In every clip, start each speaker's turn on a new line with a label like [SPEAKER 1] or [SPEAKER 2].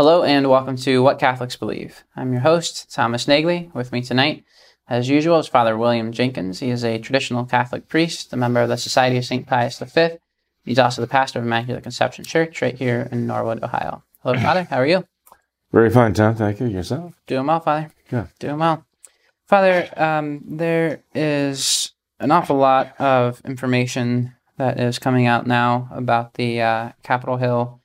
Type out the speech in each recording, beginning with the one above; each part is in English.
[SPEAKER 1] Hello and welcome to What Catholics Believe. I'm your host, Thomas Nagley. With me tonight, as usual, is Father William Jenkins. He is a traditional Catholic priest, a member of the Society of St. Pius V. He's also the pastor of Immaculate Conception Church right here in Norwood, Ohio. Hello, Father. How are you?
[SPEAKER 2] Very fine, Tom. Thank you. Yourself?
[SPEAKER 1] Doing well, Father.
[SPEAKER 2] Good.
[SPEAKER 1] Doing well. Father, um, there is an awful lot of information that is coming out now about the uh, Capitol Hill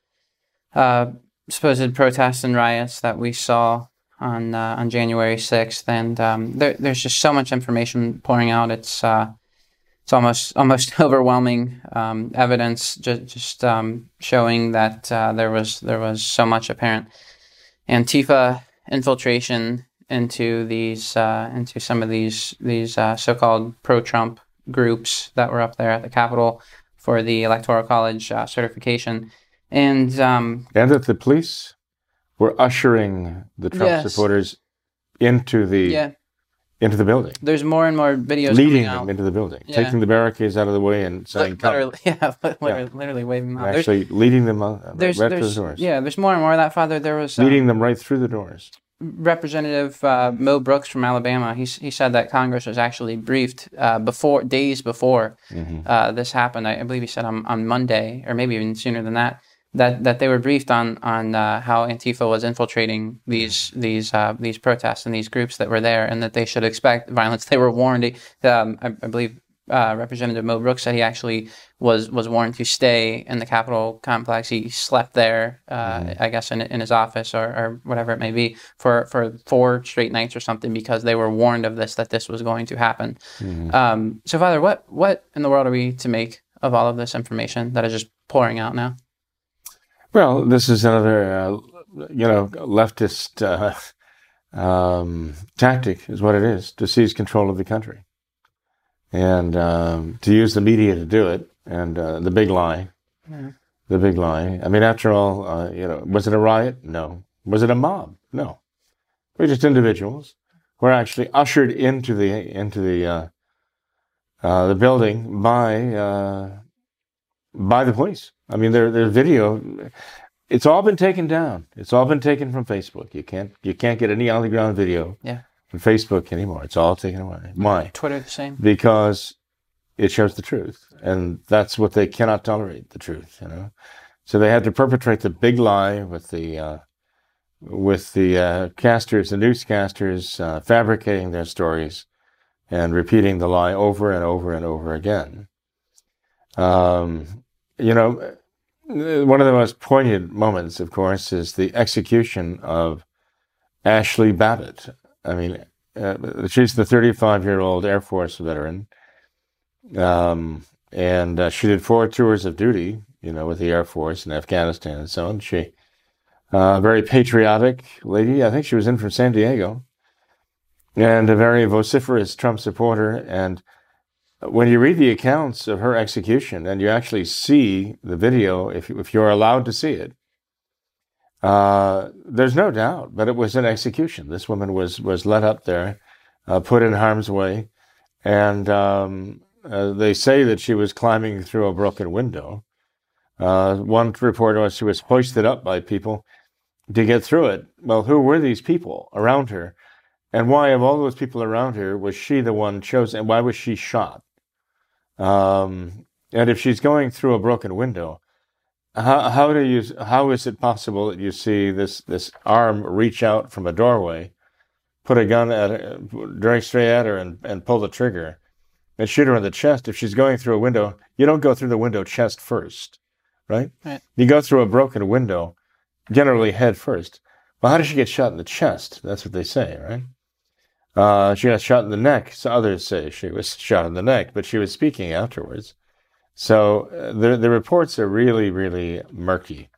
[SPEAKER 1] uh, supposed protests and riots that we saw on uh, on January sixth, and um, there, there's just so much information pouring out. It's uh, it's almost almost overwhelming um, evidence, just just um, showing that uh, there was there was so much apparent Antifa infiltration into these uh, into some of these these uh, so-called pro-Trump groups that were up there at the Capitol for the Electoral College uh, certification. And um,
[SPEAKER 2] and that the police were ushering the Trump
[SPEAKER 1] Yes.
[SPEAKER 2] supporters into the
[SPEAKER 1] yeah,
[SPEAKER 2] into the building,
[SPEAKER 1] there's more and more videos
[SPEAKER 2] leading them into the building,
[SPEAKER 1] Yeah.
[SPEAKER 2] taking the barricades out of the way and saying,
[SPEAKER 1] Li-
[SPEAKER 2] "Come,"
[SPEAKER 1] literally, yeah, literally, literally waving them out. There's,
[SPEAKER 2] actually leading them uh,
[SPEAKER 1] there's,
[SPEAKER 2] right to the doors,
[SPEAKER 1] yeah, there's more and more of that, Father. There was um,
[SPEAKER 2] leading them right through the doors.
[SPEAKER 1] Representative uh, Mo Brooks from Alabama. He, he said that Congress was actually briefed uh, before days before
[SPEAKER 2] Mm-hmm.
[SPEAKER 1] uh, this happened. I, I believe he said on, on Monday, or maybe even sooner than that. That, that they were briefed on on uh, how Antifa was infiltrating these these uh, these protests and these groups that were there, and that they should expect violence. They were warned. Um, I, I believe uh, Representative Mo Brooks said he actually was was warned to stay in the Capitol complex. He slept there, uh, I guess, in, in his office or, or whatever it may be, for, for four straight nights or something, because they were warned of this that this was going to happen. Um, so, Father, what what in the world are we to make of all of this information that is just pouring out now?
[SPEAKER 2] Well, this is another, uh, you know, leftist uh, um, tactic, is what it is, to seize control of the country, and um, to use the media to do it, and uh, the big lie,
[SPEAKER 1] Yeah.
[SPEAKER 2] the big lie. I mean, after all, uh, you know, was it a riot? No. Was it a mob? No. We're just individuals who are actually ushered into the into the uh, uh, the building by uh, by the police. I mean, their their video. It's all been taken down. It's all been taken from Facebook. You can't you can't get any on the ground video
[SPEAKER 1] Yeah.
[SPEAKER 2] from Facebook anymore. It's all taken away. Why?
[SPEAKER 1] Twitter the same.
[SPEAKER 2] Because it shows the truth, and that's what they cannot tolerate. The truth, you know. So they had to perpetrate the big lie with the uh, with the uh, casters, the newscasters, uh, fabricating their stories and repeating the lie over and over and over again. Um, you know, one of the most poignant moments, of course, is the execution of Ashli Babbitt. I mean, uh, she's the 35 year old Air Force veteran. Um, and uh, she did four tours of duty, you know, with the Air Force in Afghanistan and so on. She, uh, very patriotic lady. I think she was in from San Diego, and a very vociferous Trump supporter. And when you read the accounts of her execution, and you actually see the video, if if you're allowed to see it, uh, there's no doubt that it was an execution. This woman was was led up there, uh, put in harm's way, and um, uh, they say that she was climbing through a broken window. Uh, one report was she was hoisted up by people to get through it. Well, who were these people around her? And why, of all those people around her, was she the one chosen? And why was she shot? Um, and if she's going through a broken window, how, how do you? How is it possible that you see this this arm reach out from a doorway, put a gun at her, direct straight at her, and, and pull the trigger, and shoot her in the chest? If she's going through a window, you don't go through the window chest first, right?
[SPEAKER 1] Right.
[SPEAKER 2] You go through a broken window, generally head first. Well, how did she get shot in the chest? That's what they say, right? Uh, she got shot in the neck. So others say she was shot in the neck, but she was speaking afterwards. So uh, the the reports are really, really murky.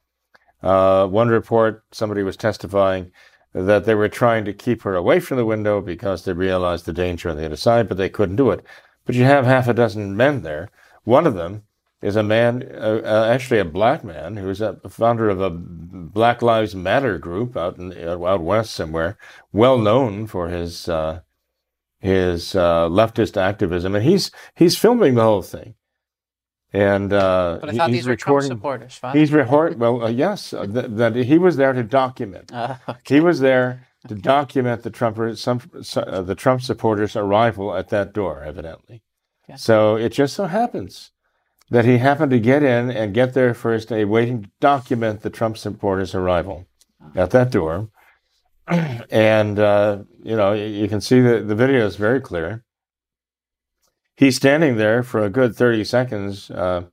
[SPEAKER 2] Uh, one report, somebody was testifying that they were trying to keep her away from the window because they realized the danger on the other side, but they couldn't do it. But you have half a dozen men there. One of them is a man, uh, uh, actually a black man, who's a founder of a Black Lives Matter group out in the out west somewhere, well known for his uh, his uh, leftist activism, and he's he's filming the whole thing. And uh,
[SPEAKER 1] But I thought
[SPEAKER 2] he's
[SPEAKER 1] these were Trump
[SPEAKER 2] recording.
[SPEAKER 1] supporters. Father.
[SPEAKER 2] He's record. Well, uh, yes, uh, th- that he was there to document.
[SPEAKER 1] Uh,
[SPEAKER 2] He was there to document the Trump some uh, the Trump supporters' arrival at that door, evidently.
[SPEAKER 1] Okay.
[SPEAKER 2] So it just so happens that he happened to get in and get there first, a waiting to document the Trump supporters' arrival at that door. And uh, you know, you can see that the video is very clear. He's standing there for a good thirty seconds, uh,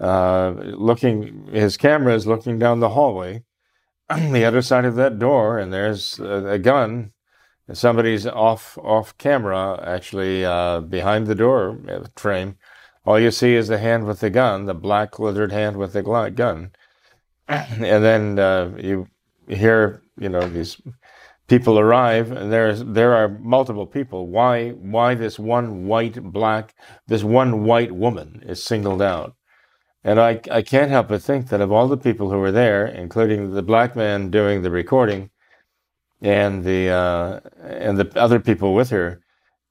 [SPEAKER 2] uh, looking. His camera is looking down the hallway on the other side of that door, and there's a, a gun. Somebody's off off camera, actually uh, behind the door uh, frame. All you see is the hand with the gun, the black leathered hand with the gun, and then uh, you hear, you know, these people arrive, and there's there are multiple people. Why why this one white black this one white woman is singled out? And I, I can't help but think that of all the people who were there, including the black man doing the recording and the uh, and the other people with her,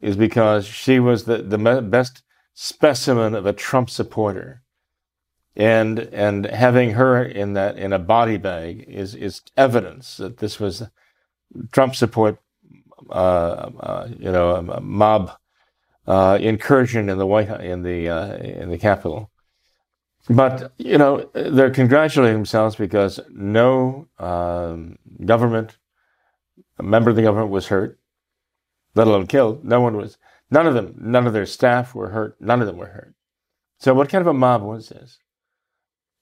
[SPEAKER 2] is because she was the, the best specimen of a Trump supporter. And and having her in that in a body bag is is evidence that this was Trump support, uh, uh, you know, a mob uh, incursion in the White in the uh, in the Capitol. But you know they're congratulating themselves because no um, government a member of the government was hurt, let alone killed. No one was. None of them. None of their staff were hurt. None of them were hurt. So what kind of a mob was this?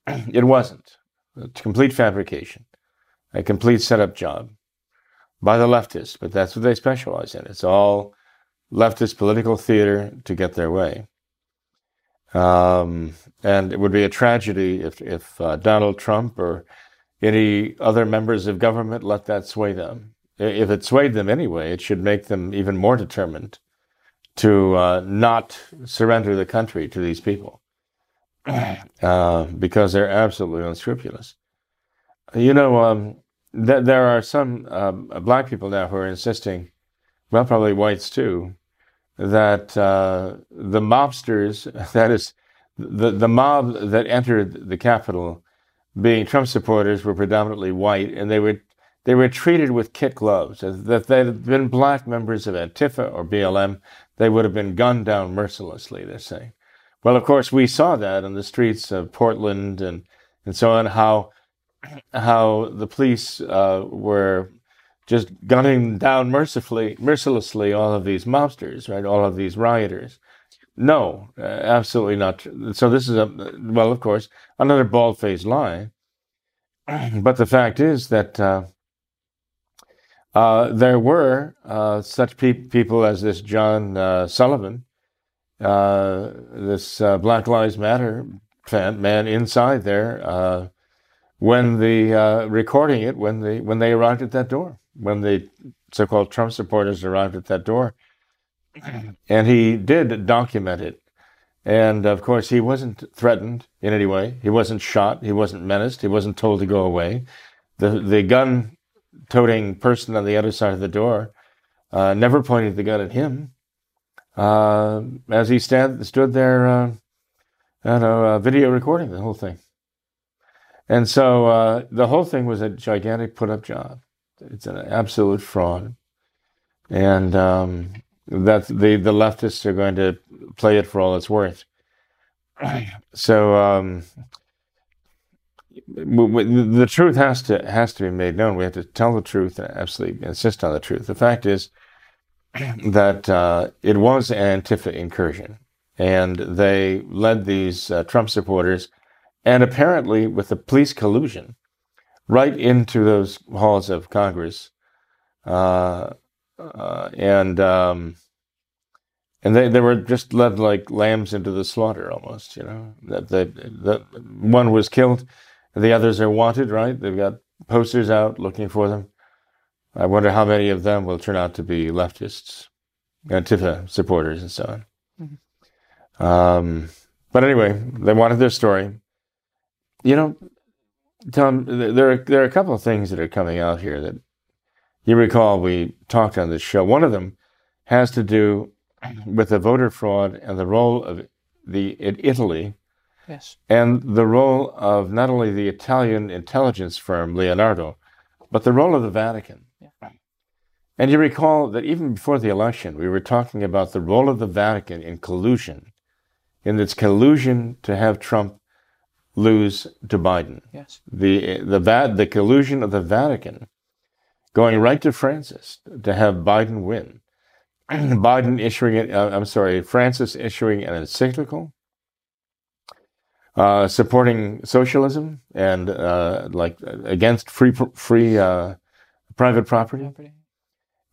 [SPEAKER 2] it wasn't. It's a complete fabrication, a complete setup job by the leftists. But that's what they specialize in. It's all leftist political theater to get their way. Um, and it would be a tragedy if, if uh, Donald Trump or any other members of government let that sway them. If it swayed them anyway, it should make them even more determined to uh, not surrender the country to these people uh, because they're absolutely unscrupulous. You know, um, th- there are some um, black people now who are insisting, well, probably whites too, that uh, the mobsters, that is, the, the mob that entered the Capitol, being Trump supporters, were predominantly white, and they were they were treated with kit gloves. If they had been black members of Antifa or BLM, they would have been gunned down mercilessly. They're saying. Well, of course, we saw that on the streets of Portland and and so on. How how the police uh, were just gunning down mercifully, mercilessly all of these mobsters, right? All of these rioters. No, uh, absolutely not. So this is a well, of course, another bald-faced lie. But the fact is that uh, uh, there were uh, such pe- people as this John uh, Sullivan, uh, this uh, Black Lives Matter fan, man inside there, uh, when the recording it when they when they arrived at that door, when the so-called Trump supporters arrived at that door, and he did document it. And of course, he wasn't threatened in any way. He wasn't shot. He wasn't menaced. He wasn't told to go away. The the gun toting person on the other side of the door uh, never pointed the gun at him. Uh, as he stand, stood there, uh, I know, uh, video recording the whole thing. And so uh, the whole thing was a gigantic put up job. It's an absolute fraud. And um, that the, the leftists are going to play it for all it's worth. So um, the truth has to has to be made known. We have to tell the truth and absolutely insist on the truth. The fact is that uh, it was an Antifa incursion, and they led these uh, Trump supporters, and apparently with the police collusion, right into those halls of Congress, uh, uh, and um, and they, they were just led like lambs into the slaughter almost. You know that that that one was killed The others are wanted, right? They've got posters out looking for them. I wonder how many of them will turn out to be leftists, Antifa supporters, and so on. Mm-hmm. Um, but anyway, they wanted their story. You know, Tom, there are there are a couple of things that are coming out here that you recall we talked on this show. One of them has to do with the voter fraud and the role of the Italy,
[SPEAKER 1] yes,
[SPEAKER 2] and the role of not only the Italian intelligence firm Leonardo, but the role of the Vatican. Yeah. And you recall that even before the election, we were talking about the role of the Vatican in collusion, in its collusion to have Trump lose to Biden.
[SPEAKER 1] Yes.
[SPEAKER 2] The the bad the collusion of the Vatican going right to Francis to have Biden win. Biden issuing it, uh, I'm sorry, Francis issuing an encyclical uh, supporting socialism and uh, like against free free uh, private property, property.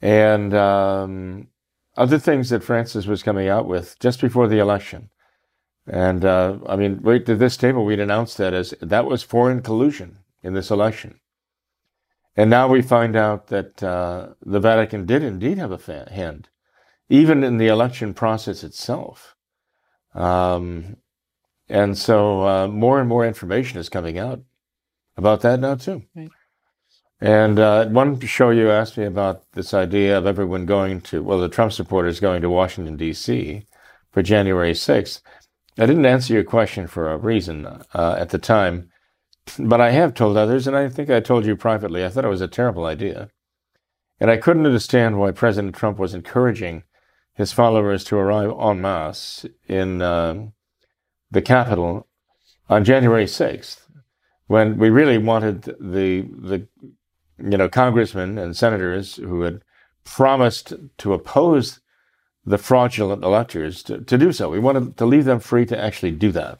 [SPEAKER 2] and um, other things that Francis was coming out with just before the election. And uh, I mean, right to this table, we'd announced that as that was foreign collusion in this election. And now we find out that uh, the Vatican did indeed have a hand, even in the election process itself. Um, and so uh, more and more information is coming out about that now, too. Right. And uh, one show you asked me about this idea of everyone going to, well, the Trump supporters going to Washington, D.C. for January 6th. I didn't answer your question for a reason uh, at the time, but I have told others, and I think I told you privately, I thought it was a terrible idea. And I couldn't understand why President Trump was encouraging his followers to arrive en masse in uh, the Capitol on January 6th, when we really wanted the, the you know, congressmen and senators who had promised to oppose the fraudulent electors to, to do so. We wanted to leave them free to actually do that.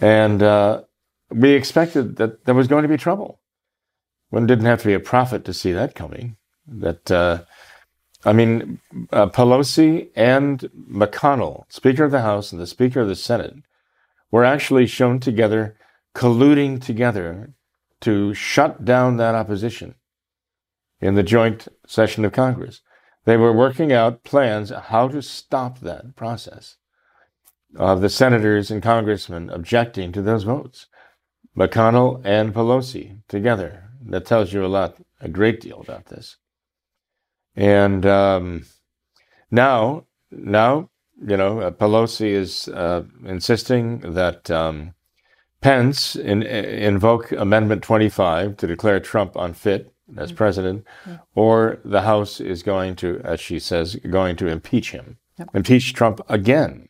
[SPEAKER 2] And uh, we expected that there was going to be trouble. One didn't have to be a prophet to see that coming. That, uh, I mean, uh, Pelosi and McConnell, Speaker of the House and the Speaker of the Senate, were actually shown together, colluding together to shut down that opposition in the joint session of Congress. They were working out plans how to stop that process of the senators and congressmen objecting to those votes. McConnell and Pelosi together. That tells you a lot, a great deal about this. And um, now, now, you know, uh, Pelosi is uh, insisting that um, Pence in, invoke Amendment 25 to declare Trump unfit as mm-hmm. president, yeah. or the House is going to, as she says, going to impeach him, yep. impeach Trump again.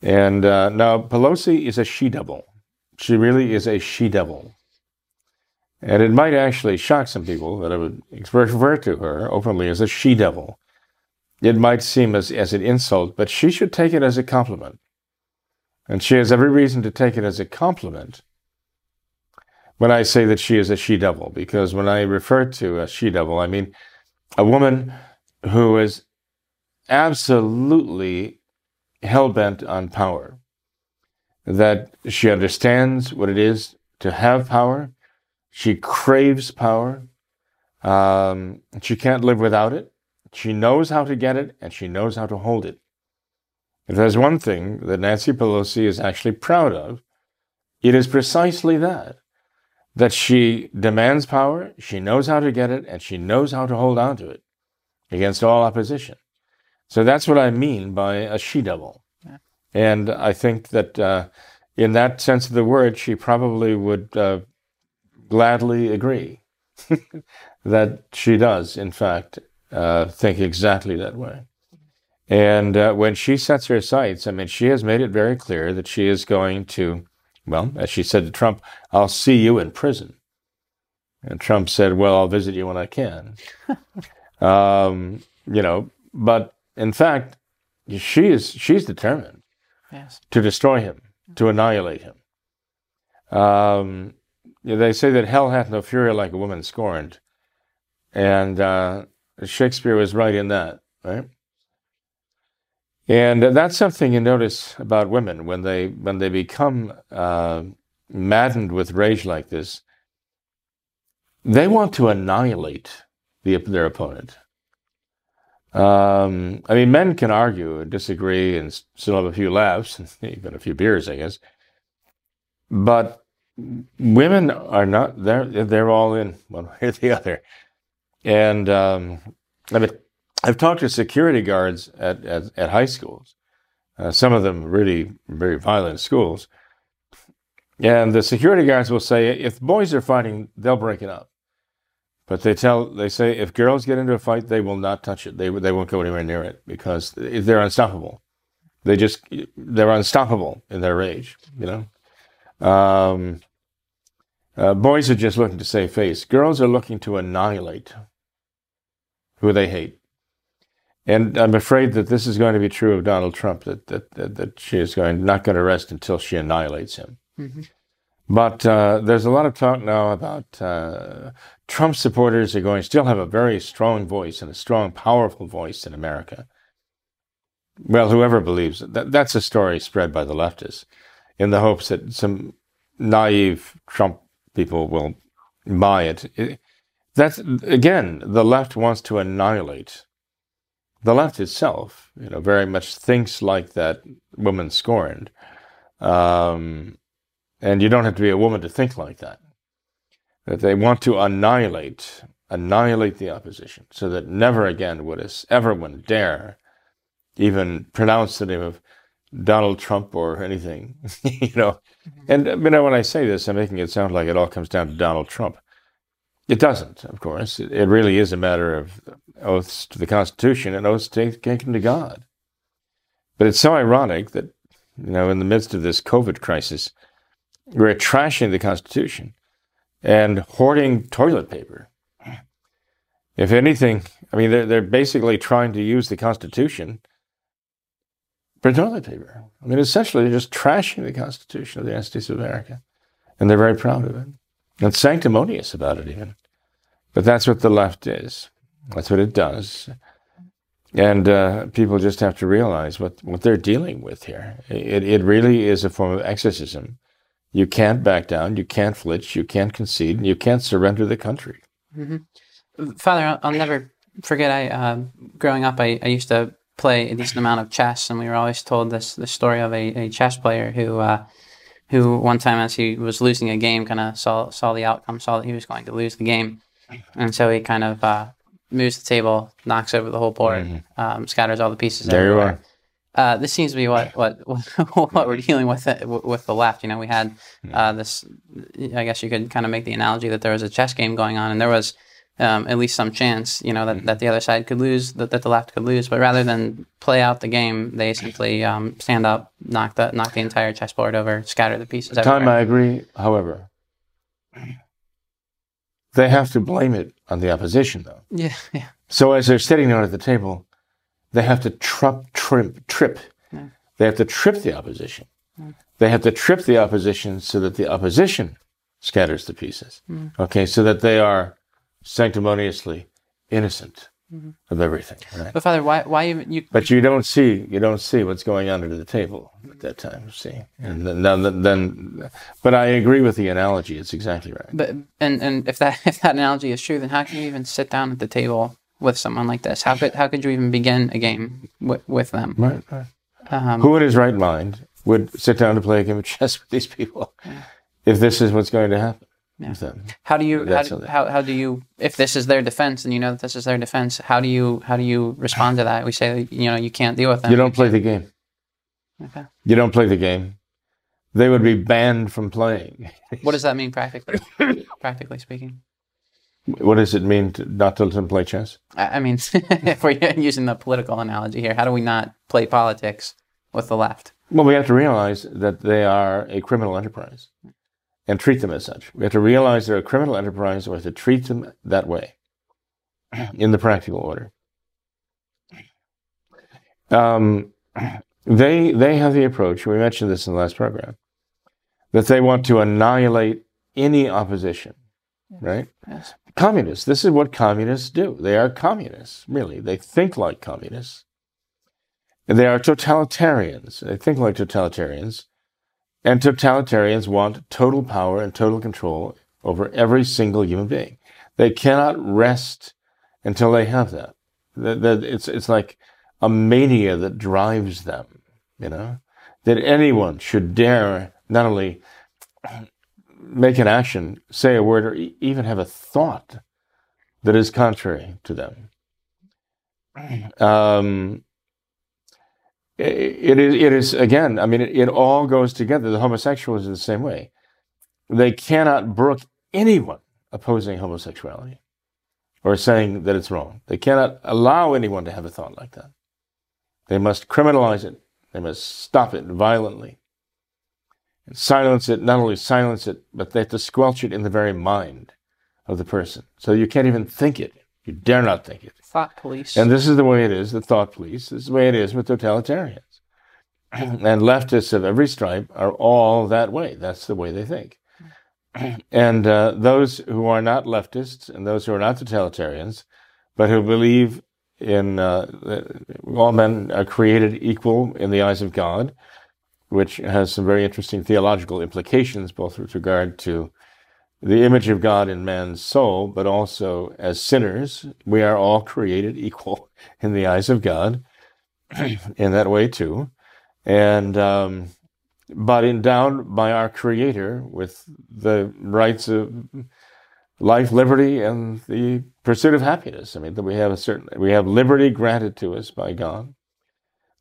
[SPEAKER 2] And uh, now Pelosi is a she devil. She really is a she devil. And it might actually shock some people that I would refer to her openly as a she devil. It might seem as, as an insult, but she should take it as a compliment. And she has every reason to take it as a compliment when I say that she is a she devil, because when I refer to a she devil, I mean a woman who is absolutely hell bent on power, that she understands what it is to have power, she craves power, um, she can't live without it, she knows how to get it, and she knows how to hold it. If there's one thing that Nancy Pelosi is actually proud of, it is precisely that that she demands power, she knows how to get it, and she knows how to hold on to it against all opposition. So that's what I mean by a she devil. Yeah. And I think that uh, in that sense of the word, she probably would uh, gladly agree that she does, in fact, uh, think exactly that way. And uh, when she sets her sights, I mean, she has made it very clear that she is going to well, as she said to Trump, I'll see you in prison. And Trump said, Well, I'll visit you when I can. um, you know, but in fact, she is she's determined yes. to destroy him, to annihilate him. Um, they say that hell hath no fury like a woman scorned, and uh, Shakespeare was right in that, right? And that's something you notice about women when they when they become uh, maddened with rage like this, they want to annihilate the, their opponent. Um, I mean, men can argue and disagree and still have a few laughs, even a few beers, I guess. But women are not. They're they're all in one way or the other. And um, I mean, I've talked to security guards at at, at high schools. Uh, some of them really very violent schools. And the security guards will say, if boys are fighting, they'll break it up. But they tell, they say, if girls get into a fight, they will not touch it. They they won't go anywhere near it because they're unstoppable. They just they're unstoppable in their rage. You know, um, uh, boys are just looking to save face. Girls are looking to annihilate who they hate. And I'm afraid that this is going to be true of Donald Trump. That that that, that she is going not going to rest until she annihilates him. Mm-hmm. But uh, there's a lot of talk now about uh, Trump supporters are going to still have a very strong voice and a strong, powerful voice in America. Well, whoever believes it, that, that's a story spread by the leftists in the hopes that some naive Trump people will buy it. that's again, the left wants to annihilate. The left itself, you know, very much thinks like that woman scorned. Um, and you don't have to be a woman to think like that. That they want to annihilate, annihilate the opposition, so that never again would us everyone dare even pronounce the name of Donald Trump or anything, you know. Mm-hmm. And you know, when I say this, I'm making it sound like it all comes down to Donald Trump. It doesn't, of course. It, it really is a matter of oaths to the Constitution and oaths taken to God. But it's so ironic that, you know, in the midst of this COVID crisis, we're trashing the Constitution and hoarding toilet paper. If anything, I mean, they're, they're basically trying to use the Constitution for. I mean, essentially, they're just trashing the Constitution of the United States of America. And they're very proud of it and sanctimonious about it, even. But that's what the left is. That's what it does. And uh, people just have to realize what, what they're dealing with here. It, it really is a form of exorcism you can't back down. You can't flinch. You can't concede. And you can't surrender the country.
[SPEAKER 1] Mm-hmm. Father, I'll, I'll, never forget. I uh, growing up, I, I, used to play a decent amount of chess, and we were always told this the story of a, a chess player who uh, who one time, as he was losing a game, kind of saw saw the outcome, saw that he was going to lose the game, and so he kind of uh, moves the table, knocks over the whole board, mm-hmm. um, scatters all the pieces.
[SPEAKER 2] There everywhere. you are.
[SPEAKER 1] Uh, this seems to be what what what we're dealing with uh, with the left. You know, we had uh, this. I guess you could kind of make the analogy that there was a chess game going on, and there was um, at least some chance, you know, that, mm-hmm. that the other side could lose, that, that the left could lose. But rather than play out the game, they simply um, stand up, knock the knock the entire chessboard over, scatter the pieces.
[SPEAKER 2] Time I agree. However, they have to blame it on the opposition, though.
[SPEAKER 1] Yeah, yeah.
[SPEAKER 2] So as they're sitting there at the table they have to trip, trip, trip. Yeah. They have to trip the opposition. Yeah. They have to trip the opposition so that the opposition scatters the pieces. Mm. Okay, so that they are sanctimoniously innocent mm-hmm. of everything. Right?
[SPEAKER 1] But Father, why, why even you?
[SPEAKER 2] But you don't see, you don't see what's going on under the table at that time. See, and then, then, then, but I agree with the analogy. It's exactly right.
[SPEAKER 1] But and and if that if that analogy is true, then how can you even sit down at the table with someone like this? How could how could you even begin a game with, with them?
[SPEAKER 2] Right. right. Um, Who in his right mind would sit down to play a game of chess with these people if this is what's going to happen?
[SPEAKER 1] Yeah. How do you how do, how, how do you if this is their defense and you know that this is their defense? How do you how do you respond to that? We say you know you can't deal with them.
[SPEAKER 2] You don't play the game. Okay. You don't play the game. They would be banned from playing.
[SPEAKER 1] what does that mean practically? practically speaking.
[SPEAKER 2] What does it mean to not to let them play chess?
[SPEAKER 1] I mean, if we're using the political analogy here, how do we not play politics with the left?
[SPEAKER 2] Well, we have to realize that they are a criminal enterprise and treat them as such. We have to realize they're a criminal enterprise or to treat them that way in the practical order. Um, they, they have the approach, we mentioned this in the last program, that they want to annihilate any opposition, right? Yes communists. This is what communists do. They are communists, really. They think like communists. They are totalitarians. They think like totalitarians. And totalitarians want total power and total control over every single human being. They cannot rest until they have that. It's, it's like a mania that drives them, you know, that anyone should dare not only make an action, say a word, or even have a thought that is contrary to them. Um, it is, it is again. I mean, it, it all goes together. The homosexuals are the same way. They cannot brook anyone opposing homosexuality or saying that it's wrong. They cannot allow anyone to have a thought like that. They must criminalize it. They must stop it violently and silence it. Not only silence it, but they have to squelch it in the very mind of the person. So you can't even think it. You dare not think it.
[SPEAKER 1] Thought police.
[SPEAKER 2] And this is the way it is, the thought police. This is the way it is with totalitarians. and leftists of every stripe are all that way. That's the way they think. and uh, those who are not leftists and those who are not totalitarians, but who believe in uh, all men are created equal in the eyes of God, which has some very interesting theological implications, both with regard to the image of God in man's soul, but also as sinners, we are all created equal in the eyes of God in that way too. And, um, but endowed by our Creator with the rights of life, liberty, and the pursuit of happiness. I mean, that we have a certain, we have liberty granted to us by God.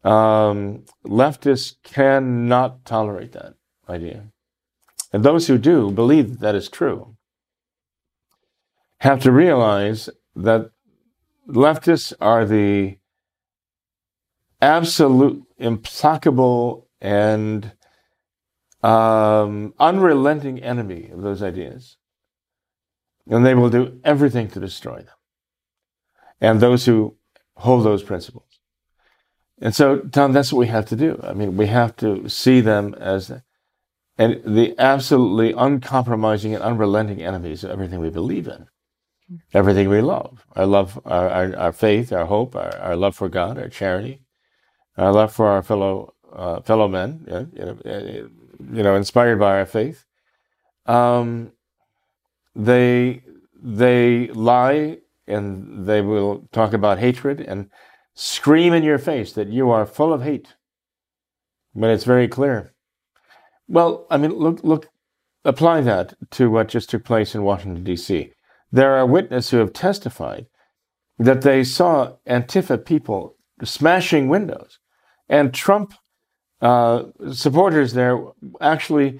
[SPEAKER 2] Um, leftists cannot tolerate that idea. And those who do believe that, that is true have to realize that leftists are the absolute, implacable, and um, unrelenting enemy of those ideas. And they will do everything to destroy them. And those who hold those principles. And so, Tom, that's what we have to do. I mean, we have to see them as and the absolutely uncompromising and unrelenting enemies of everything we believe in, everything we love. Our love, our, our, our faith, our hope, our, our, love for God, our charity, our love for our fellow uh, fellow men, you know, you know, inspired by our faith. Um, they they lie and they will talk about hatred and scream in your face that you are full of hate when it's very clear well, I mean, look, look, apply that to what just took place in Washington, D.C. There are witnesses who have testified that they saw Antifa people smashing windows, and Trump uh, supporters there actually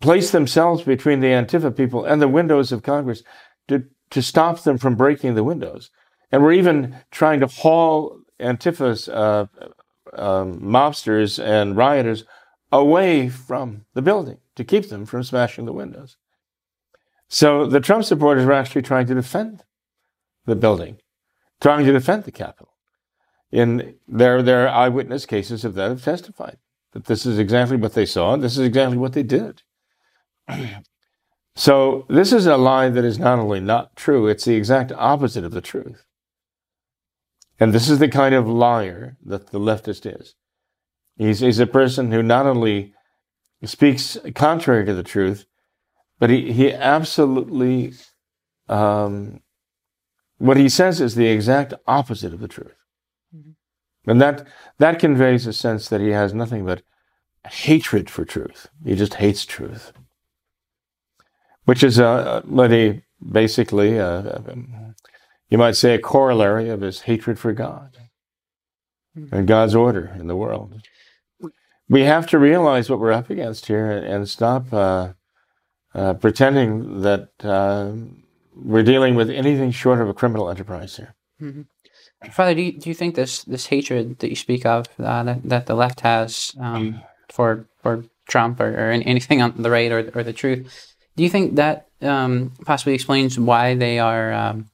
[SPEAKER 2] placed themselves between the Antifa people and the windows of Congress to, to stop them from breaking the windows. And we're even trying to haul Antifa's uh, um, mobsters and rioters away from the building to keep them from smashing the windows. So the Trump supporters were actually trying to defend the building, trying to defend the Capitol. In their, their eyewitness cases of that have testified that this is exactly what they saw and this is exactly what they did. so this is a lie that is not only not true, it's the exact opposite of the truth. And this is the kind of liar that the leftist is. He's, he's a person who not only speaks contrary to the truth, but he, he absolutely, um, what he says is the exact opposite of the truth. Mm-hmm. And that, that conveys a sense that he has nothing but hatred for truth. He just hates truth. Which is uh, what he basically, uh, you might say, a corollary of his hatred for God mm-hmm. and God's order in the world we have to realize what we're up against here and stop uh, uh, pretending that uh, we're dealing with anything short of a criminal enterprise here.
[SPEAKER 1] Mm-hmm. Father, do you, do you think this this hatred that you speak of uh, that, that the left has um, for for Trump or, or, anything on the right or, or the truth, do you think that um, possibly explains why they are um,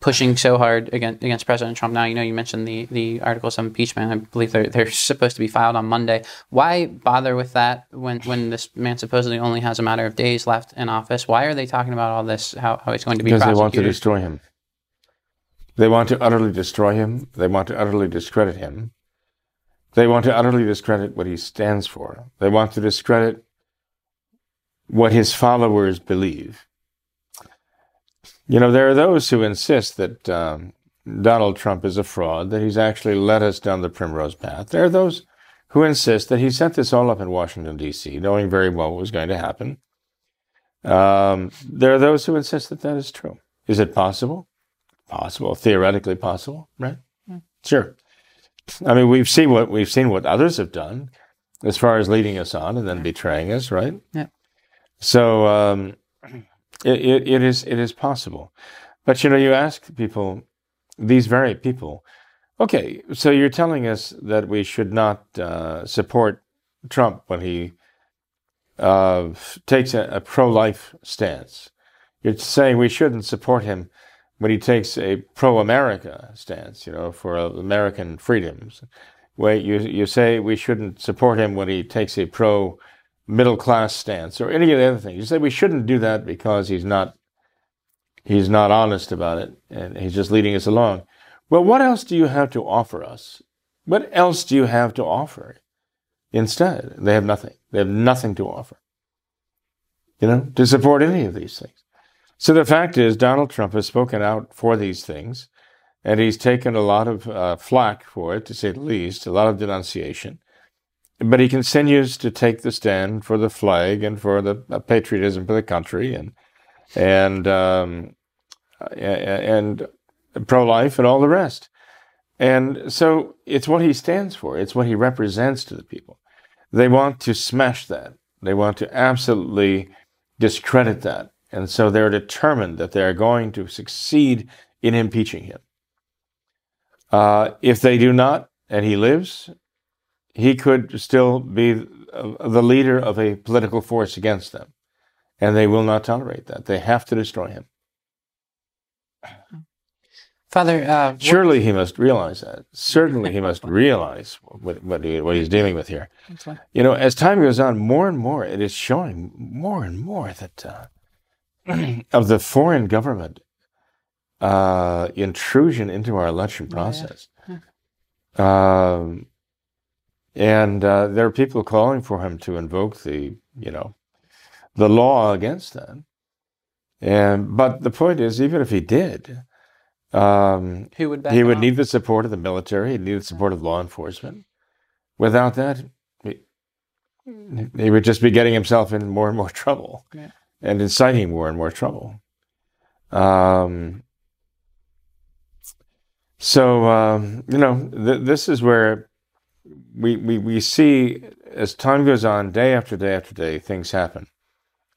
[SPEAKER 1] pushing so hard against against President Trump now. You know, you mentioned the the articles of impeachment. I believe they're they're supposed to be filed on Monday. Why bother with that when when this man supposedly only has a matter of days left in office? Why are they talking about all this? How how he's going to be
[SPEAKER 2] because they want to destroy him. They want to utterly destroy him. They want to utterly discredit him. They want to utterly discredit what he stands for. They want to discredit what his followers believe. You know, there are those who insist that um, Donald Trump is a fraud, that he's actually led us down the primrose path. There are those who insist that he set this all up in Washington, D.C., knowing very well what was going to happen. Um, there are those who insist that that is true. Is it possible? Possible, theoretically possible, right? Yeah. Sure. I mean, we've seen what we've seen what others have done as far as leading us on and then betraying us, right?
[SPEAKER 1] Yeah.
[SPEAKER 2] So um, it, it, it is it is possible, but you know, you ask people, these very people, okay, so you're telling us that we should not uh, support Trump when he uh, takes a, a pro-life stance. You're saying we shouldn't support him when he takes a pro-America stance, you know, for American freedoms. Wait, you you say we shouldn't support him when he takes a pro middle class stance or any of the other things. You say we shouldn't do that because he's not he's not honest about it and he's just leading us along. Well, what else do you have to offer us? What else do you have to offer? Instead, they have nothing. They have nothing to offer. You know, to support any of these things. So the fact is, Donald Trump has spoken out for these things, and he's taken a lot of uh, flack for it, to say the least, a lot of denunciation. But he continues to take the stand for the flag and for the uh, patriotism for the country and and um, and pro-life and all the rest. And so it's what he stands for. It's what he represents to the people. They want to smash that. They want to absolutely discredit that. And so they're determined that they're going to succeed in impeaching him. Uh, if they do not, and he lives, he could still be the leader of a political force against them. And they will not tolerate that. They have to destroy him.
[SPEAKER 1] Father, uh,
[SPEAKER 2] surely what... he must realize that. Certainly, he must realize what, what, he, what he's dealing with here. You know, as time goes on, more and more, it is showing more and more that uh, of the foreign government uh, intrusion into our election process. Yeah, yeah. Um, and uh, there are people calling for him to invoke the, you know, the law against that. And but the point is, even if he did, um,
[SPEAKER 1] he would
[SPEAKER 2] he would need the support of the military. He'd need the support of law enforcement. Without that, he, he would just be getting himself in more and more trouble, yeah. and inciting more and more trouble. Um, so um, you know, th- this is where we, we, we see as time goes on, day after day after day, things happen.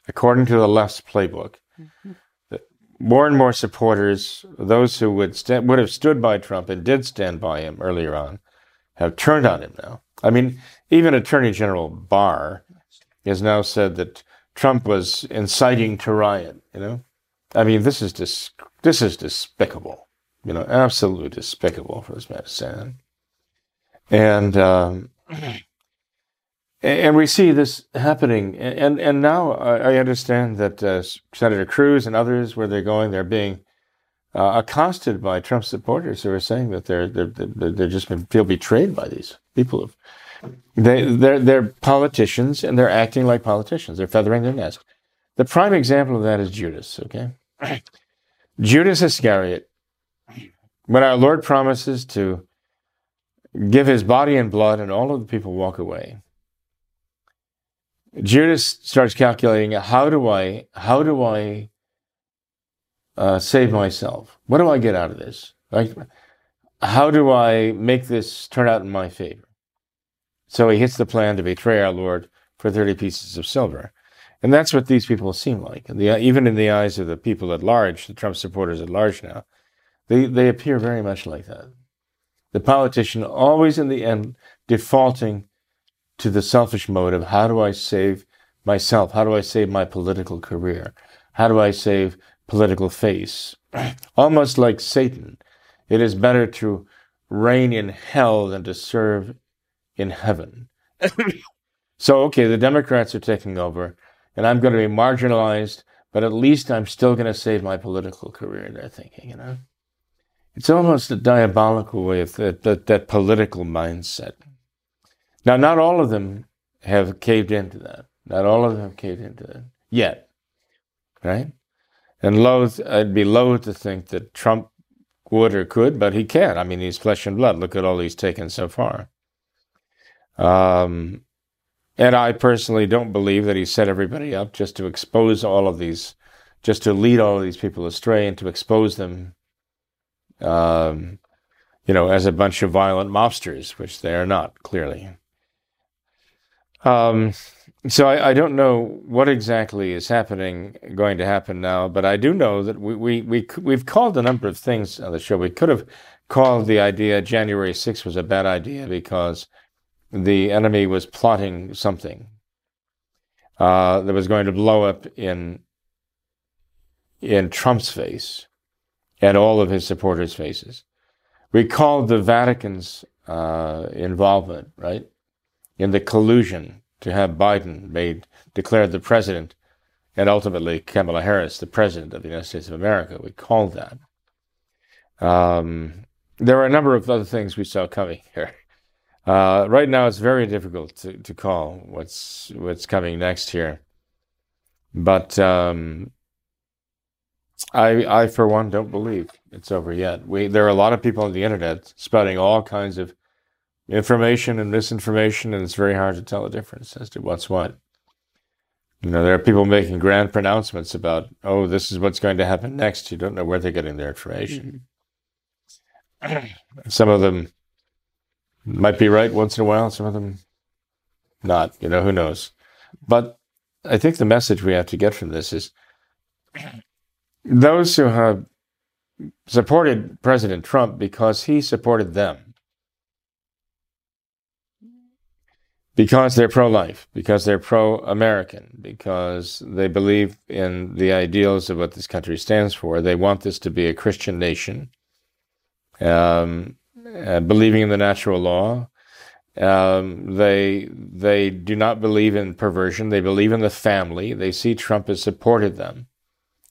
[SPEAKER 2] According to the left's playbook, mm-hmm. more and more supporters, those who would would have stood by Trump and did stand by him earlier on, have turned on him now. I mean, even Attorney General Barr has now said that Trump was inciting to riot. You know, I mean, this is dis- this is despicable. You know, absolutely despicable for this man to say and um, and we see this happening. And and now I understand that uh, Senator Cruz and others, where they're going, they're being uh, accosted by Trump supporters who are saying that they're they're they're just feel betrayed by these people. They they're they're politicians and they're acting like politicians. They're feathering their nest. The prime example of that is Judas. Okay, Judas Iscariot. When our Lord promises to give his body and blood, and all of the people walk away. Judas starts calculating how do I how do I uh, save myself? What do I get out of this? Like, how do I make this turn out in my favor? So he hits the plan to betray our Lord for thirty pieces of silver, and that's what these people seem like. The, even in the eyes of the people at large, the Trump supporters at large now, they they appear very much like that the politician always in the end defaulting to the selfish motive how do I save myself? How do I save my political career? How do I save political face? Almost like Satan, it is better to reign in hell than to serve in heaven. so, okay, the Democrats are taking over, and I'm going to be marginalized, but at least I'm still going to save my political career, they're thinking, you know? It's almost a diabolical way of that, that, that political mindset. Now, not all of them have caved into that. Not all of them have caved into that yet, right? And loath, I'd be loath to think that Trump would or could, but he can't. I mean, he's flesh and blood. Look at all he's taken so far. Um, and I personally don't believe that he set everybody up just to expose all of these, just to lead all of these people astray and to expose them, um, you know, as a bunch of violent mobsters, which they are not, clearly. Um, so I, I, don't know what exactly is happening, going to happen now, but I do know that we, we, we, we've called a number of things on the show. We could have called the idea January 6th was a bad idea because the enemy was plotting something uh, that was going to blow up in in Trump's face and all of his supporters' faces. We called the Vatican's uh, involvement, right, in the collusion to have Biden made declared the president, and ultimately Kamala Harris the president of the United States of America. We called that. Um, there are a number of other things we saw coming here. Uh, right now, it's very difficult to, to call what's what's coming next here. But um, I, I for one, don't believe it's over yet. We there are a lot of people on the internet spouting all kinds of information and misinformation, and it's very hard to tell the difference as to what's what. You know, there are people making grand pronouncements about, oh, this is what's going to happen next. You don't know where they're getting their information. Mm-hmm. Some of them might be right once in a while, some of them not. You know, who knows? But I think the message we have to get from this is those who have supported President Trump because he supported them, because they're pro life, because they're pro American, because they believe in the ideals of what this country stands for. They want this to be a Christian nation. Um, uh, believing in the natural law. Um, they they do not believe in perversion. They believe in the family. They see Trump has supported them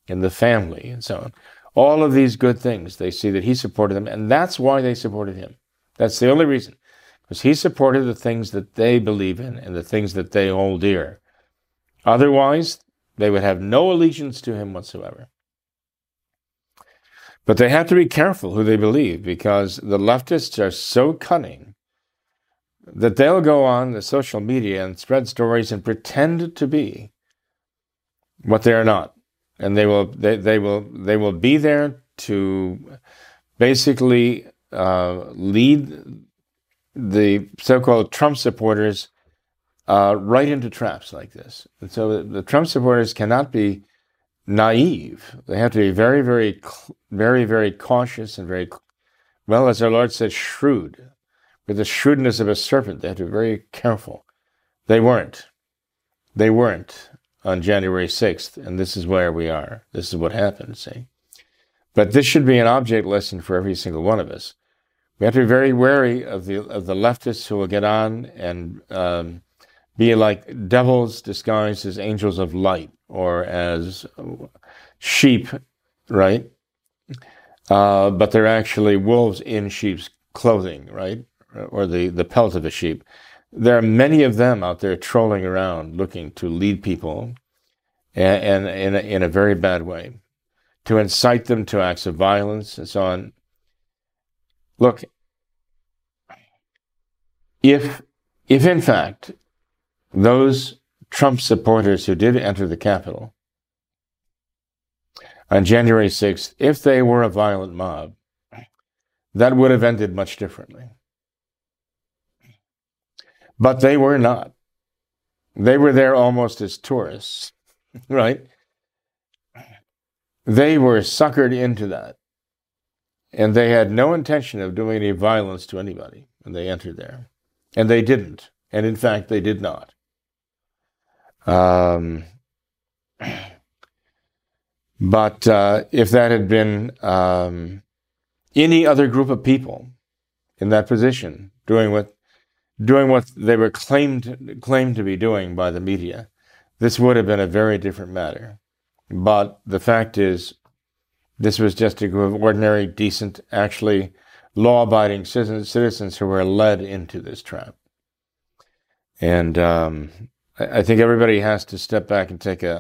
[SPEAKER 2] in the family and so on. All of these good things, they see that he supported them, and that's why they supported him. That's the only reason, because he supported the things that they believe in and the things that they hold dear. Otherwise, they would have no allegiance to him whatsoever. But they have to be careful who they believe because the leftists are so cunning that they'll go on the social media and spread stories and pretend to be what they are not. And they will they, they will they will be there to basically uh, lead the so-called Trump supporters uh, right into traps like this. And so the Trump supporters cannot be naive. They have to be very, very, very, very cautious and very, well, as our Lord said, shrewd. With the shrewdness of a serpent, they have to be very careful. They weren't. They weren't on January 6th, and this is where we are. This is what happened, see? But this should be an object lesson for every single one of us. We have to be very wary of the of the leftists who will get on and um, be like devils disguised as angels of light or as sheep, right? Uh, but they're actually wolves in sheep's clothing, right? Or the, the pelt of a sheep. There are many of them out there trolling around looking to lead people and, in, a, in a very bad way, to incite them to acts of violence and so on. Look, if, if in fact those Trump supporters who did enter the Capitol on January 6th, if they were a violent mob, that would have ended much differently. But they were not. They were there almost as tourists, right? They were suckered into that. And they had no intention of doing any violence to anybody when they entered there. And they didn't. And in fact, they did not. Um, but uh, if that had been um, any other group of people in that position doing what doing what they were claimed claimed to be doing by the media, this would have been a very different matter. But the fact is, this was just a group of ordinary, decent, actually law-abiding citizens who were led into this trap. And um, I, think everybody has to step back and take a,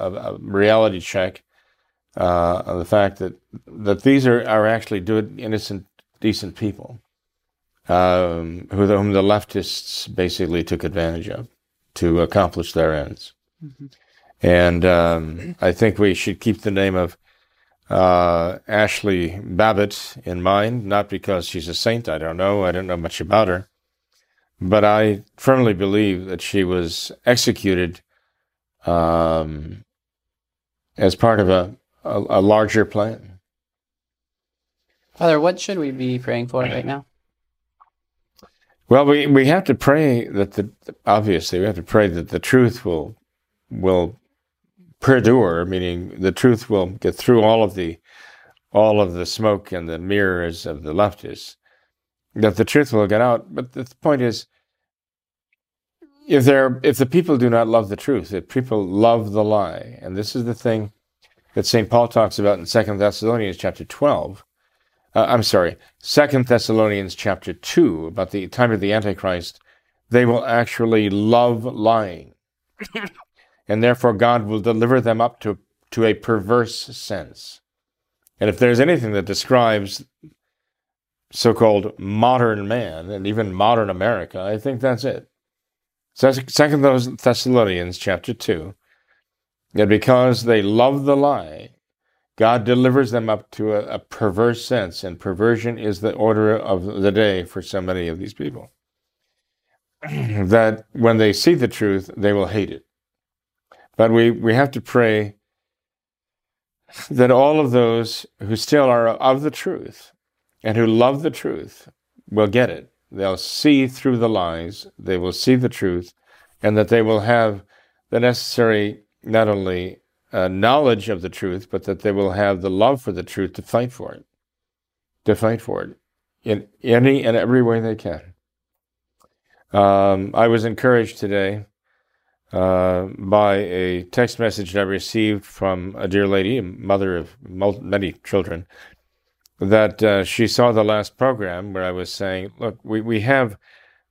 [SPEAKER 2] a, a reality check uh, of the fact that that these are, are actually good, innocent, decent people um, who, whom the leftists basically took advantage of to accomplish their ends. Mm-hmm. And um, I think we should keep the name of uh, Ashli Babbitt in mind, not because she's a saint. I don't know. I don't know much about her. But I firmly believe that she was executed um, as part of a, a, a larger plan.
[SPEAKER 1] Father, what should we be praying for right now?
[SPEAKER 2] Well, we, we have to pray that the obviously we have to pray that the truth will will perdure, meaning the truth will get through all of the all of the smoke and the mirrors of the leftists, that the truth will get out. But the point is, if there if the people do not love the truth, if people love the lie, and this is the thing that St. Paul talks about in Second Thessalonians chapter 12, uh, I'm sorry, Second Thessalonians chapter two about the time of the Antichrist, they will actually love lying, and therefore God will deliver them up to to a perverse sense. And if there's anything that describes so-called modern man and even modern America, I think that's it. Second Thessalonians chapter two, that because they love the lie, God delivers them up to a, a, perverse sense, and perversion is the order of the day for so many of these people. that when they see the truth, they will hate it. But we, we have to pray that all of those who still are of the truth and who love the truth will get it. They'll see through the lies, they will see the truth, and that they will have the necessary not only uh, knowledge of the truth, but that they will have the love for the truth to fight for it, to fight for it in any and every way they can. Um, I was encouraged today uh, by a text message I received from a dear lady, a mother of many children, that uh, she saw the last program where I was saying, look, we, we have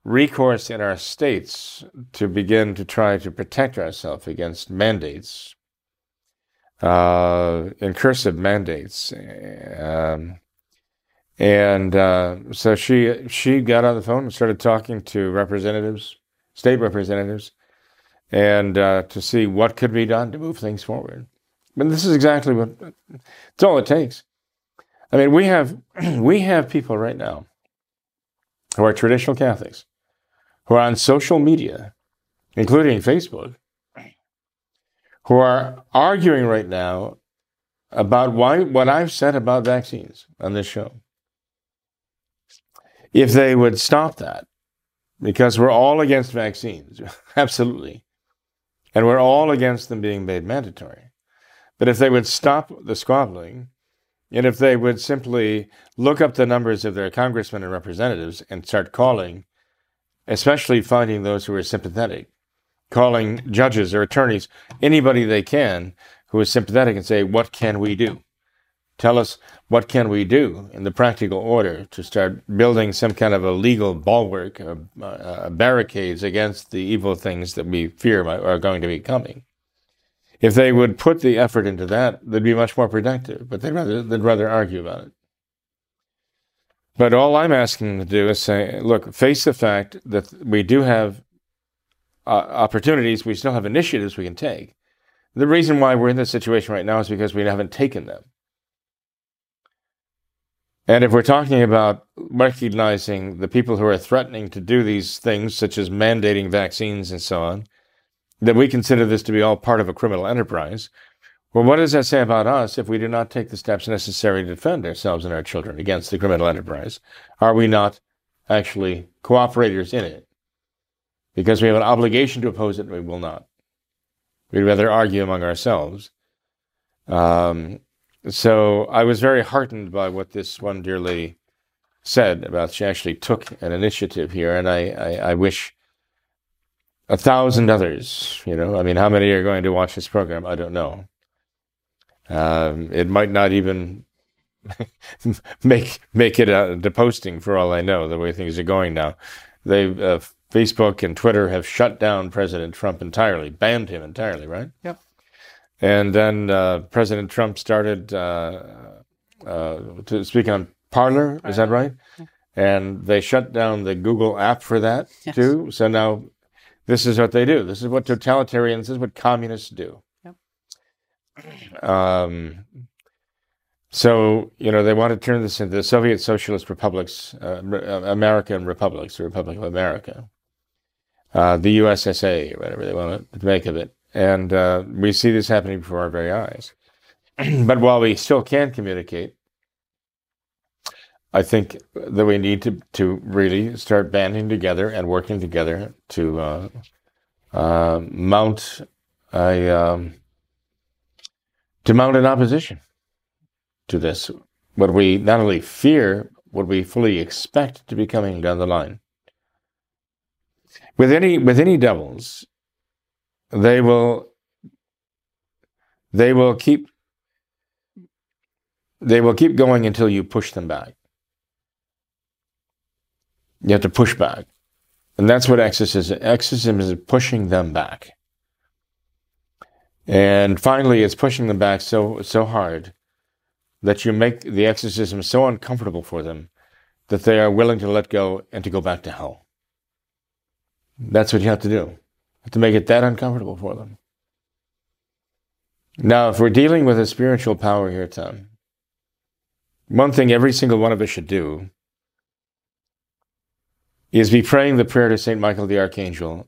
[SPEAKER 2] recourse in our states to begin to try to protect ourselves against mandates uh, incursive mandates. Um, and uh, so she she got on the phone and started talking to representatives, state representatives, and uh, to see what could be done to move things forward. But this is exactly what it's all it takes. I mean, we have we have people right now who are traditional Catholics who are on social media, including Facebook, who are arguing right now about why what I've said about vaccines on this show. If they would stop that, because we're all against vaccines, absolutely, and we're all against them being made mandatory. But if they would stop the squabbling, and if they would simply look up the numbers of their congressmen and representatives and start calling, especially finding those who are sympathetic, calling judges or attorneys, anybody they can who is sympathetic and say, what can we do? Tell us what can we do in the practical order to start building some kind of a legal bulwark, uh, barricades against the evil things that we fear are going to be coming. If they would put the effort into that, they'd be much more productive. But they'd rather they'd rather argue about it. But all I'm asking them to do is say, look, face the fact that we do have uh, opportunities, we still have initiatives we can take. The reason why we're in this situation right now is because we haven't taken them. And if we're talking about recognizing the people who are threatening to do these things, such as mandating vaccines and so on, that we consider this to be all part of a criminal enterprise, well, what does that say about us if we do not take the steps necessary to defend ourselves and our children against the criminal enterprise? Are we not actually cooperators in it? Because we have an obligation to oppose it, and we will not. We'd rather argue among ourselves. Um, so I was very heartened by what this one dear lady said about she actually took an initiative here, and I, I, I wish a thousand others. You know, I mean, how many are going to watch this program? I don't know. Um, it might not even make make it a, to posting for all I know. The way things are going now, they uh, Facebook and Twitter have shut down President Trump entirely, banned him entirely, right?
[SPEAKER 1] Yep.
[SPEAKER 2] And then uh, President Trump started uh, uh, to speak on Parler. Is that right? And they shut down the Google app for that
[SPEAKER 1] Yes.
[SPEAKER 2] too. So now this is what they do. This is what totalitarians. This is what communists do. Um, so you know they want to turn this into the Soviet Socialist Republics, uh, Re- uh, American Republics, the Republic of America, uh, the USSA, whatever they want to make of it, and uh, we see this happening before our very eyes. but while we still can communicate, I think that we need to to really start banding together and working together to uh, uh, mount a um, to mount an opposition to this. What we not only fear, what we fully expect to be coming down the line. With any with any devils, they will they will keep they will keep going until you push them back. You have to push back. And that's what exorcism exorcism is pushing them back. And finally it's pushing them back so so hard that you make the exorcism so uncomfortable for them that they are willing to let go and to go back to hell. That's what you have to do. Have to make it that uncomfortable for them. Now, if we're dealing with a spiritual power here, Tom, one thing every single one of us should do is be praying the prayer to St. Michael the Archangel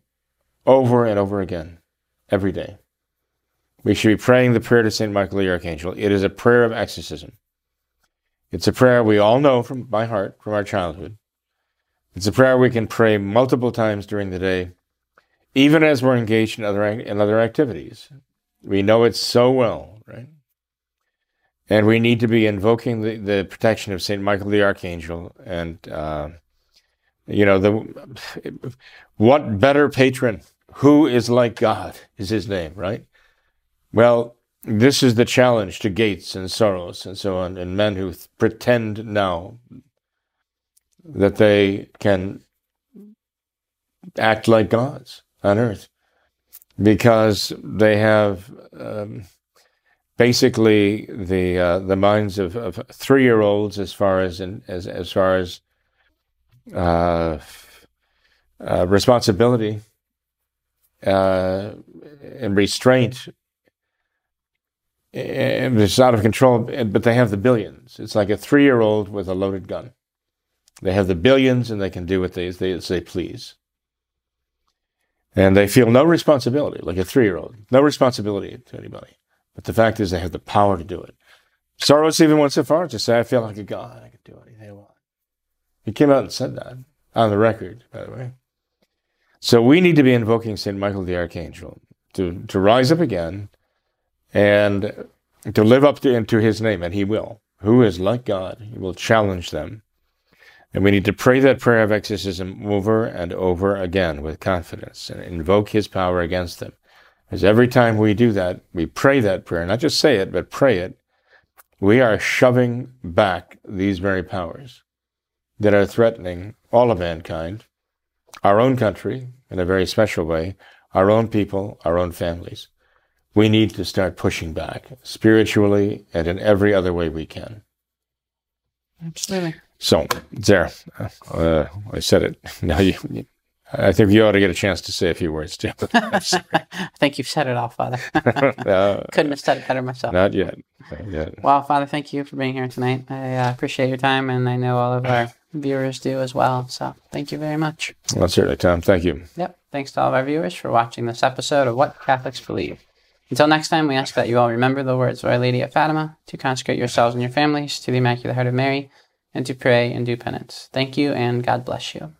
[SPEAKER 2] over and over again, every day. We should be praying the prayer to St. Michael the Archangel. It is a prayer of exorcism. It's a prayer we all know from by heart from our childhood. It's a prayer we can pray multiple times during the day, even as we're engaged in other in other activities. We know it so well, right? And we need to be invoking the, the protection of Saint Michael the Archangel, and uh, you know the what better patron? Who is like God? Is his name, right? Well, this is the challenge to Gates and Soros and so on, and men who th- pretend now that they can act like gods on earth because they have um, basically the uh, the minds of, of three year olds as far as in, as as far as uh, uh, responsibility uh, and restraint and it's out of control, but they have the billions. It's like a three year old with a loaded gun. They have the billions and they can do what they, they, they please. And they feel no responsibility, like a three year old, no responsibility to anybody. But the fact is, they have the power to do it. Soros even went so far to say, I feel like a god. I can do anything I want. He came out and said that on the record, by the way. So we need to be invoking St. Michael the Archangel to, to rise up again and to live up to, to his name, and he will. Who is like God? He will challenge them. And we need to pray that prayer of exorcism over and over again with confidence and invoke his power against them. Because every time we do that, we pray that prayer, not just say it, but pray it, we are shoving back these very powers that are threatening all of mankind, our own country in a very special way, our own people, our own families we need to start pushing back spiritually and in every other way we can.
[SPEAKER 1] Absolutely.
[SPEAKER 2] So, there, uh, I said it. Now you, I think you ought to get a chance to say a few words too.
[SPEAKER 1] I think you've said it all, Father.
[SPEAKER 2] uh,
[SPEAKER 1] Couldn't have said it better myself.
[SPEAKER 2] not yet. Not yet.
[SPEAKER 1] Well, Father, thank you for being here tonight. I uh, appreciate your time, and I know all of our viewers do as well. So thank you very much.
[SPEAKER 2] Well, certainly, Tom. Thank you.
[SPEAKER 1] Yep. Thanks to all of our viewers for watching this episode of What Catholics Believe. Until next time, we ask that you all remember the words of Our Lady of Fatima, to consecrate yourselves and your families to the Immaculate Heart of Mary, and to pray and do penance. Thank you, and God bless you.